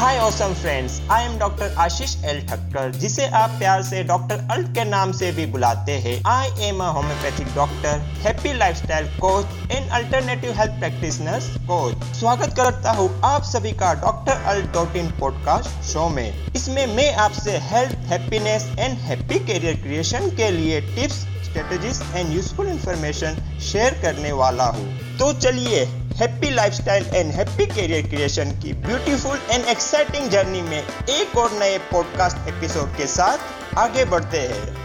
Hi awesome friends I am doctor Ashish L Thakkar जिसे आप प्यार से डॉक्टर अल्ट के नाम से भी बुलाते हैं। I am a homeopathic doctor happy lifestyle coach and alternative health practitioners coach स्वागत करता हूँ आप सभी का doctor alt dot in podcast show में। इसमें मैं आपसे health happiness and happy career creation के लिए tips strategies and useful information share करने वाला हूँ। तो चलिए happy lifestyle and happy career creation की ब्यूटीफुल एंड एक्साइटिंग जर्नी में एक और नए पॉडकास्ट एपिसोड के साथ आगे बढ़ते हैं।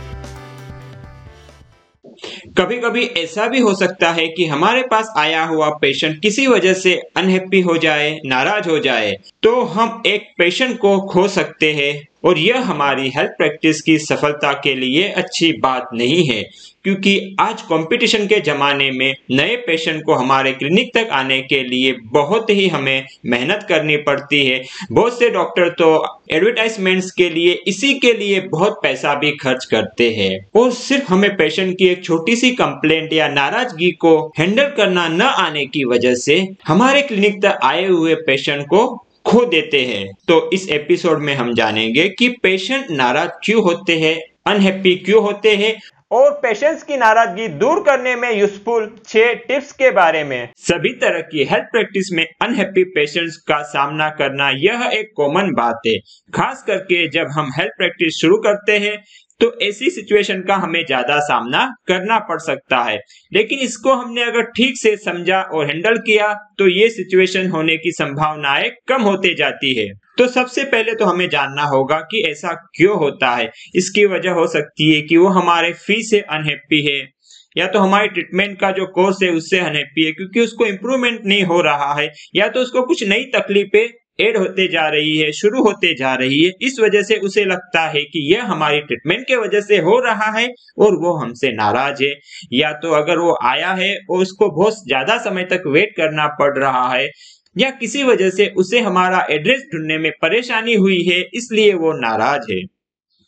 कभी कभी ऐसा भी हो सकता है कि हमारे पास आया हुआ पेशेंट किसी वजह से अनहैप्पी हो जाए, नाराज़ हो जाए तो हम एक पेशेंट को खो सकते हैं। और यह हमारी हेल्थ प्रैक्टिस की सफलता के लिए अच्छी बात नहीं है, क्योंकि आज कंपटीशन के ज़माने में नए पेशेंट को हमारे क्लिनिक तक आने के लिए बहुत ही हमें मेहनत करनी पड़ती है। बहुत से डॉक्टर तो एडवर्टाइजमेंट्स के लिए, इसी के लिए बहुत पैसा भी खर्च करते हैं। और सिर्फ़ हमें पेशेंट की एक छोटी सी कंप्लेंट या नाराज़गी को हैंडल करना न आने की वजह से, हमारे क्लिनिक तक आए हुए पेशेंट को खो देते हैं। तो इस एपिसोड में हम जानेंगे कि पेशेंट नाराज़ क्यों होते हैं अनहैप्पी क्यों होते हैं और पेशेंट्स की नाराज़गी दूर करने में यूजफुल छह टिप्स के बारे में। सभी तरह की हेल्थ प्रैक्टिस में अनहैप्पी पेशेंट्स का सामना करना यह एक कॉमन बात है। खास करके जब हम हेल्थ प्रैक्टिस शुरू करते हैं तो ऐसी सिचुएशन का हमें ज़्यादा सामना करना पड़ सकता है। लेकिन इसको हमने अगर ठीक से समझा और हैंडल किया तो ये सिचुएशन होने की संभावनाएँ कम होते जाती है। तो सबसे पहले तो हमें जानना होगा कि ऐसा क्यों होता है। इसकी वजह हो सकती है कि वो हमारे फ़ी से अनहैप्पी है, या तो हमारे ट्रीटमेंट का जो कोर्स है उससे अनहैप्पी है, क्योंकि उसको इम्प्रूवमेंट नहीं हो रहा है, या तो उसको कुछ नई तकलीफें एड होते जा रही है, शुरू होते जा रही है, इस वजह से उसे लगता है कि यह हमारी ट्रीटमेंट के वजह से हो रहा है और वो हमसे नाराज़ है। या तो अगर वो आया है और उसको बहुत ज़्यादा समय तक वेट करना पड़ रहा है, या किसी वजह से उसे हमारा एड्रेस ढूँढने में परेशानी हुई है, इसलिए वो नाराज़ है।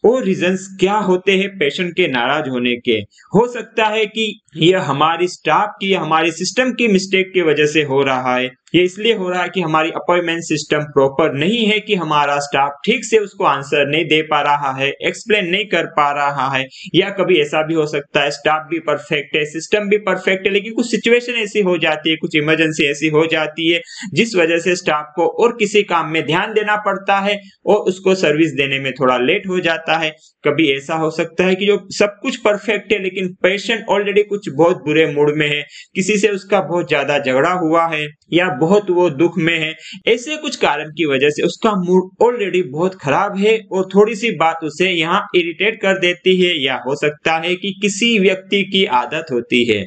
और रीजंस क्या होते हैं पेशेंट के नाराज़ होने के? हो सकता है कि यह हमारी स्टाफ की, हमारी सिस्टम की मिस्टेक की वजह से हो रहा है। ये इसलिए हो रहा है कि हमारी अपॉइंटमेंट सिस्टम प्रॉपर नहीं है कि हमारा स्टाफ ठीक से उसको आंसर नहीं दे पा रहा है, एक्सप्लेन नहीं कर पा रहा है, या कभी ऐसा भी हो सकता है, स्टाफ भी परफेक्ट है, सिस्टम भी परफेक्ट है, लेकिन कुछ सिचुएशन ऐसी हो जाती है, कुछ इमरजेंसी ऐसी हो जाती है, जिस वजह से स्टाफ को और किसी काम में ध्यान देना पड़ता है और उसको सर्विस देने में थोड़ा लेट हो जाता है। कभी ऐसा हो सकता है कि जो सब कुछ परफेक्ट है, लेकिन पेशेंट ऑलरेडी कुछ बहुत बुरे मूड में है, किसी से उसका बहुत ज़्यादा झगड़ा हुआ है, या बहुत वो दुख में है। ऐसे कुछ कारण की वजह से उसका मूड ऑलरेडी बहुत खराब है और थोड़ी सी बात उसे यहाँ इरिटेट कर देती है या हो सकता है कि किसी व्यक्ति की आदत होती है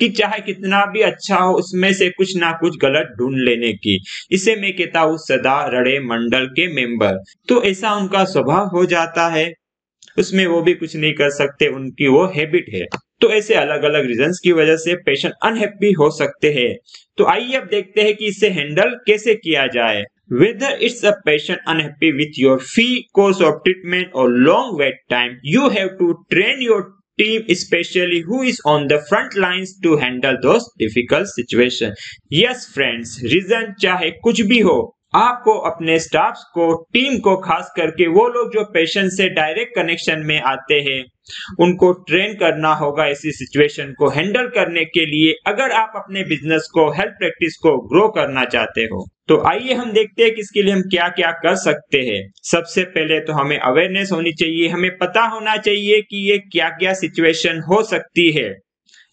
कि चाहे कितना भी अच्छा हो उसमें से कुछ ना कुछ गलत ढूंढ लेने की। इसे मैं कहता हूँ सदा रड़े मंडल के मेंबर तो ऐसा उनका स्वभाव हो जाता है। उसमें वो भी कुछ नहीं कर सकते, उनकी वो हैबिट है। तो ऐसे अलग अलग रीजंस की वजह से पेशेंट अनहैप्पी हो सकते हैं तो आइए अब देखते हैं कि इसे हैंडल कैसे किया जाए whether it's a patient unhappy with your fee course of treatment or long wait time you have to train your team especially who is on the front lines to handle those difficult situations yes friends reason चाहे कुछ भी हो आपको अपने staff को team को खास करके वो लोग जो पेशेंट से डायरेक्ट कनेक्शन में आते हैं, उनको ट्रेन करना होगा ऐसी सिचुएशन को हैंडल करने के लिए। अगर आप अपने बिज़नेस को हेल्थ प्रैक्टिस को ग्रो करना चाहते हो तो आइए हम देखते हैं कि इसके लिए हम क्या क्या कर सकते हैं। सबसे पहले तो हमें अवेयरनेस होनी चाहिए। हमें पता होना चाहिए कि ये क्या क्या सिचुएशन हो सकती है।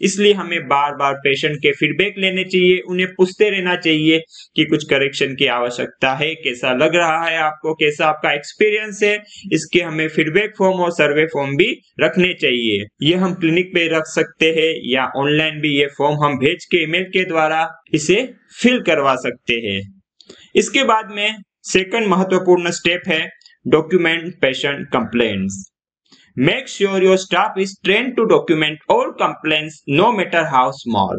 इसलिए हमें बार बार पेशेंट के फीडबैक लेने चाहिए, उन्हें पूछते रहना चाहिए कि कुछ करेक्शन की आवश्यकता है, कैसा लग रहा है आपको, कैसा आपका एक्सपीरियंस है, इसके हमें फीडबैक फॉर्म और सर्वे फॉर्म भी रखने चाहिए। ये हम क्लिनिक पे रख सकते हैं या ऑनलाइन भी ये फॉर्म हम भेज के ईमेल के द्वारा इसे फिल करवा सकते हैं। इसके बाद में सेकंड महत्वपूर्ण स्टेप है document patient complaints Make sure your staff is trained to document all complaints, no matter how small.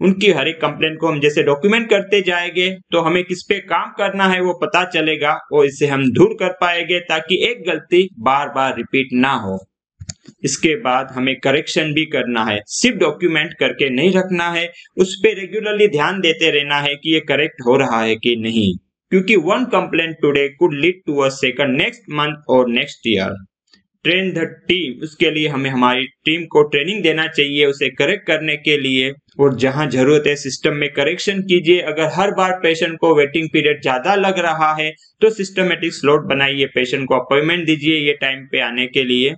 उनकी हर एक कंप्लेन को हम जैसे डॉक्यूमेंट करते जाएँगे तो हमें किस पे काम करना है वो पता चलेगा, और इसे हम दूर कर पाएँगे ताकि एक गलती बार बार रिपीट ना हो। इसके बाद हमें करेक्शन भी करना है। सिर्फ़ डॉक्यूमेंट करके नहीं रखना है, उस पर रेगुलरली ध्यान देते रहना है कि ये करेक्ट हो रहा है कि नहीं। क्योंकि one complaint today could lead to a second next month और next year train the team उसके लिए हमें हमारी टीम को ट्रेनिंग देना चाहिए, उसे करेक्ट करने के लिए। और जहाँ ज़रूरत है सिस्टम में करेक्शन कीजिए। अगर हर बार पेशेंट को वेटिंग पीरियड ज़्यादा लग रहा है तो सिस्टमेटिक स्लॉट बनाइए। पेशेंट को अपॉइंटमेंट दीजिए ये टाइम पे आने के लिए,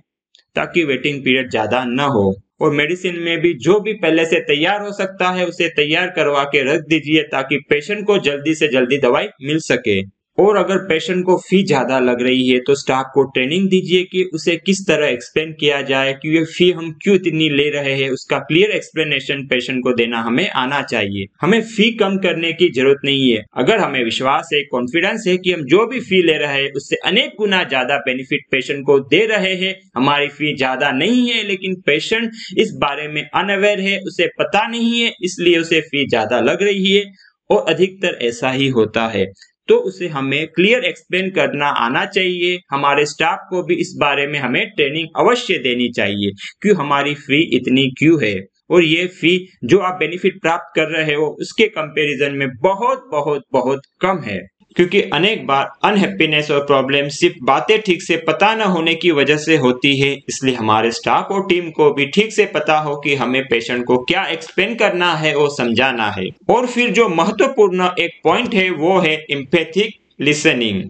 ताकि वेटिंग पीरियड ज़्यादा न हो। और मेडिसिन में भी जो भी पहले से तैयार हो सकता है, उसे तैयार करवा के रख दीजिए, ताकि पेशेंट को जल्दी से जल्दी दवाई मिल सके। और अगर पेशेंट को फ़ी ज़्यादा लग रही है तो स्टाफ को ट्रेनिंग दीजिए कि उसे किस तरह एक्सप्लेन किया जाए कि ये फ़ी हम क्यों इतनी ले रहे हैं। उसका क्लियर एक्सप्लेनेशन पेशेंट को देना हमें आना चाहिए। हमें फ़ी कम करने की ज़रूरत नहीं है। अगर हमें विश्वास है कॉन्फिडेंस है कि हम जो भी फ़ी ले रहे हैं, उससे अनेक गुना ज़्यादा बेनिफिट पेशेंट को दे रहे हैं। हमारी फ़ी ज़्यादा नहीं है, लेकिन पेशेंट इस बारे में अनअवेयर है, उसे पता नहीं है, इसलिए उसे फ़ी ज़्यादा लग रही है और अधिकतर ऐसा ही होता है। तो उसे हमें क्लियर एक्सप्लेन करना आना चाहिए। हमारे स्टाफ को भी इस बारे में हमें ट्रेनिंग अवश्य देनी चाहिए क्यों हमारी फ़ी इतनी क्यों है। और ये फ़ी जो आप बेनिफिट प्राप्त कर रहे हो, उसके कंपैरिजन में बहुत बहुत बहुत कम है। क्योंकि अनेक बार अनहैप्पीनेस और प्रॉब्लम सिर्फ़ बातें ठीक से पता न होने की वजह से होती है। इसलिए हमारे स्टाफ और टीम को भी ठीक से पता हो कि हमें पेशेंट को क्या एक्सप्लेन करना है और समझाना है। और फिर जो महत्वपूर्ण एक पॉइंट है, वो है इम्पेथिक लिसनिंग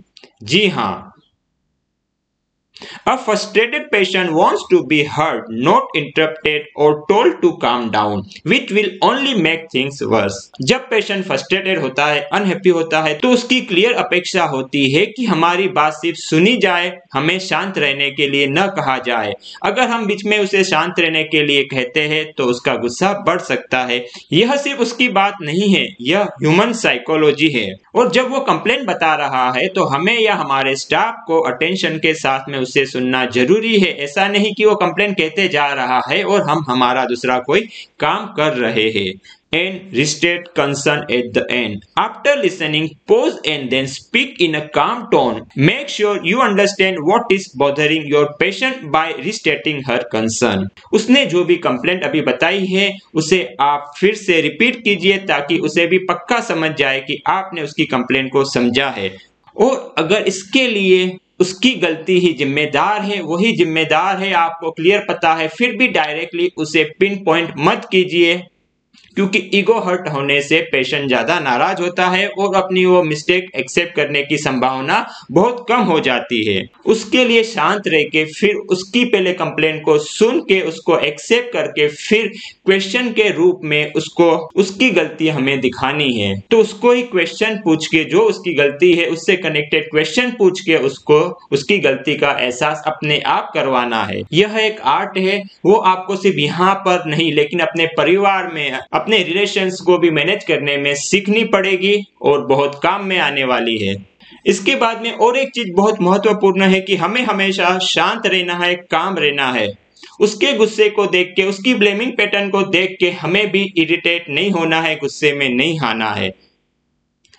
जी हाँ A frustrated patient wants to be heard, not interrupted or told to calm down, which will only make things worse. जब पेशेंट फ्रस्ट्रेटेड होता है अनहैप्पी होता है तो उसकी क्लियर अपेक्षा होती है कि हमारी बात सिर्फ़ सुनी जाए हमें शांत रहने के लिए न कहा जाए। अगर हम बीच में उसे शांत रहने के लिए कहते हैं तो उसका गुस्सा बढ़ सकता है। यह सिर्फ़ उसकी बात नहीं है यह ह्यूमन साइकोलॉजी है। और जब वो कंप्लेंट बता रहा है तो हमें या हमारे स्टाफ को अटेंशन के साथ में उसे सुनना ज़रूरी है। ऐसा नहीं कि वो कंप्लेन कहते जा रहा है और हम, हमारा दूसरा कोई काम कर रहे हैं। And restate concern at the end after listening pause and then speak in a calm tone make sure you understand what is bothering your patient by restating her concern उसने जो भी कंप्लेंट अभी बताई है, उसे आप फिर से रिपीट कीजिए ताकि उसे भी पक्का समझ जाए कि आपने उसकी कंप्लेंट को समझा है। और अगर इसके लिए उसकी गलती ही जिम्मेदार है, वही जिम्मेदार है, आपको क्लियर पता है, फिर भी डायरेक्टली उसे पिन पॉइंट मत कीजिए। क्योंकि ईगो हर्ट होने से पेशेंट ज़्यादा नाराज़ होता है और अपनी वो मिस्टेक एक्सेप्ट करने की संभावना बहुत कम हो जाती है। उसके लिए शांत रह के फिर उसकी पहले कंप्लेन को सुन के उसको एक्सेप्ट करके फिर क्वेश्चन के रूप में उसको, उसकी गलती हमें दिखानी है। तो उसको ही क्वेश्चन पूछ के, जो उसकी गलती है, उससे कनेक्टेड क्वेश्चन पूछ के उसको, उसकी गलती का एहसास अपने आप करवाना है। यह एक आर्ट है, वो आपको सिर्फ़ यहाँ पर नहीं, लेकिन अपने परिवार में, अपने रिलेशंस को भी मैनेज करने में सीखनी पड़ेगी और बहुत काम में आने वाली है। इसके बाद में और एक चीज़ बहुत महत्वपूर्ण है कि हमें हमेशा शांत रहना है, काम रहना है। उसके गुस्से को देख के, उसकी ब्लेमिंग पैटर्न को देख के हमें भी इरिटेट नहीं होना है, गुस्से में नहीं आना है।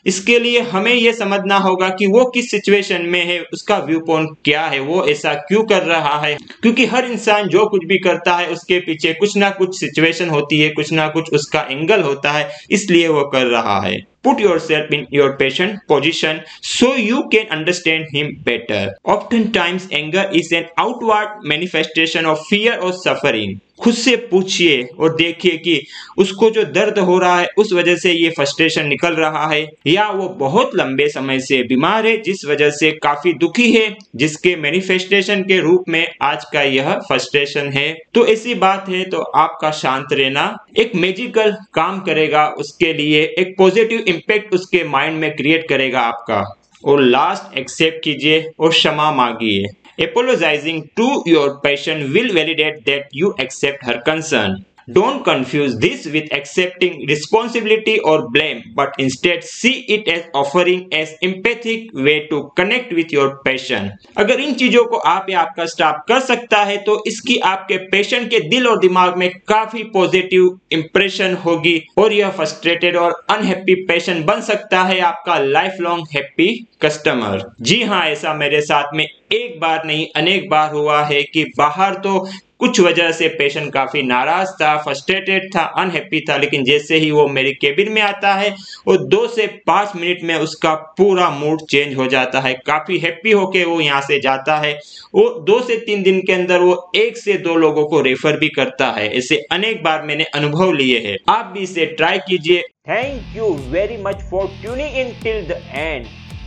इसके लिए हमें यह समझना होगा कि वो किस सिचुएशन में है उसका व्यू पॉइंट क्या है वो ऐसा क्यों कर रहा है क्योंकि हर इंसान जो कुछ भी करता है उसके पीछे कुछ ना कुछ सिचुएशन होती है कुछ ना कुछ उसका एंगल होता है इसलिए वो कर रहा है Put yourself in your patient position so you can understand him better. Oftentimes, anger is an outward manifestation of fear or suffering. खुद से पूछिए और देखिए कि उसको जो दर्द हो रहा है, उस वजह से ये फ्रस्ट्रेशन निकल रहा है, या वो बहुत लंबे समय से बीमार है, जिस वजह से काफ़ी दुखी है, जिसके मैनिफेस्टेशन के रूप में आज का यह फ्रस्ट्रेशन है। तो ऐसी बात है तो आपका शांत रहना एक मेजिकल काम करेगा, उसके लिए एक पॉजिटिव इम्पेक्ट उसके माइंड में क्रिएट करेगा आपका। और लास्ट एक्सेप्ट कीजिए और क्षमा मांगिए। Apologizing to your patient will validate that you accept her concern. Don't confuse this with accepting responsibility or blame, but instead see it as offering as empathic way to connect with your patient. अगर इन चीज़ों को आप या आपका staff कर सकता है तो इसकी आपके पेशेंट के दिल और दिमाग में काफ़ी पॉजिटिव इंप्रेशन होगी और यह फ्रस्ट्रेटेड और अनहैप्पी पेशेंट बन सकता है आपका लाइफ लॉन्ग हैप्पी कस्टमर जी हाँ ऐसा मेरे साथ में एक बार नहीं अनेक बार हुआ है कि बाहर तो कुछ वजह से पेशेंट काफ़ी नाराज़ था फ्रस्ट्रेटेड था अनहैप्पी था, लेकिन जैसे ही वो मेरे केबिन में आता है, वो दो से पाँच मिनट में उसका पूरा मूड चेंज हो जाता है। काफ़ी हैप्पी होके वो यहाँ से जाता है। वो दो से तीन दिन के अंदर वो एक से दो लोगों को रेफर भी करता है। ऐसे अनेक बार मैंने अनुभव लिए हैं। आप भी इसे ट्राई कीजिए। Thank you very much for tuning in till the end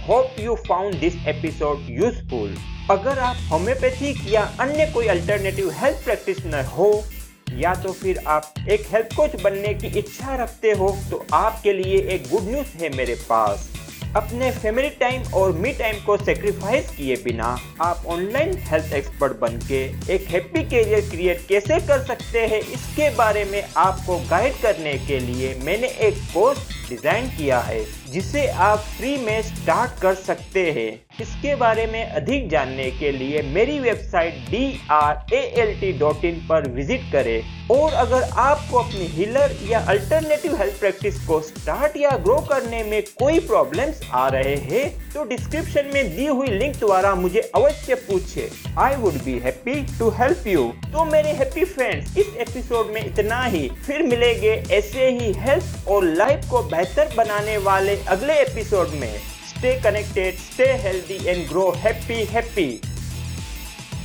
hope you found this episode useful अगर आप होम्योपैथिक या अन्य कोई अल्टरनेटिव हेल्थ प्रैक्टिशनर हो, या तो फिर आप एक हेल्थ कोच बनने की इच्छा रखते हो तो आपके लिए एक गुड न्यूज़ है मेरे पास। अपने फैमिली टाइम और मी टाइम को सेक्रीफाइस किए बिना आप ऑनलाइन हेल्थ एक्सपर्ट बन के एक हैप्पी कैरियर क्रिएट कैसे कर सकते हैं, इसके बारे में आपको गाइड करने के लिए मैंने एक कोर्स डिज़ाइन किया है, जिसे आप फ्री में स्टार्ट कर सकते हैं। इसके बारे में अधिक जानने के लिए मेरी website D R A L T dot in पर विज़िट करें। और अगर आपको अपनी हीलर या अल्टरनेटिव हेल्थ प्रैक्टिस को स्टार्ट या ग्रो करने में कोई प्रॉब्लम्स आ रहे हैं तो डिस्क्रिप्शन में दी हुई लिंक द्वारा मुझे अवश्य पूछे। I would be happy to help you तो मेरे हैप्पी फ्रेंड्स इस एपिसोड में इतना ही। फिर मिलेंगे ऐसे ही हेल्थ और लाइफ को बेहतर बेहतर बनाने वाले अगले एपिसोड में। Stay connected stay healthy and grow happy happy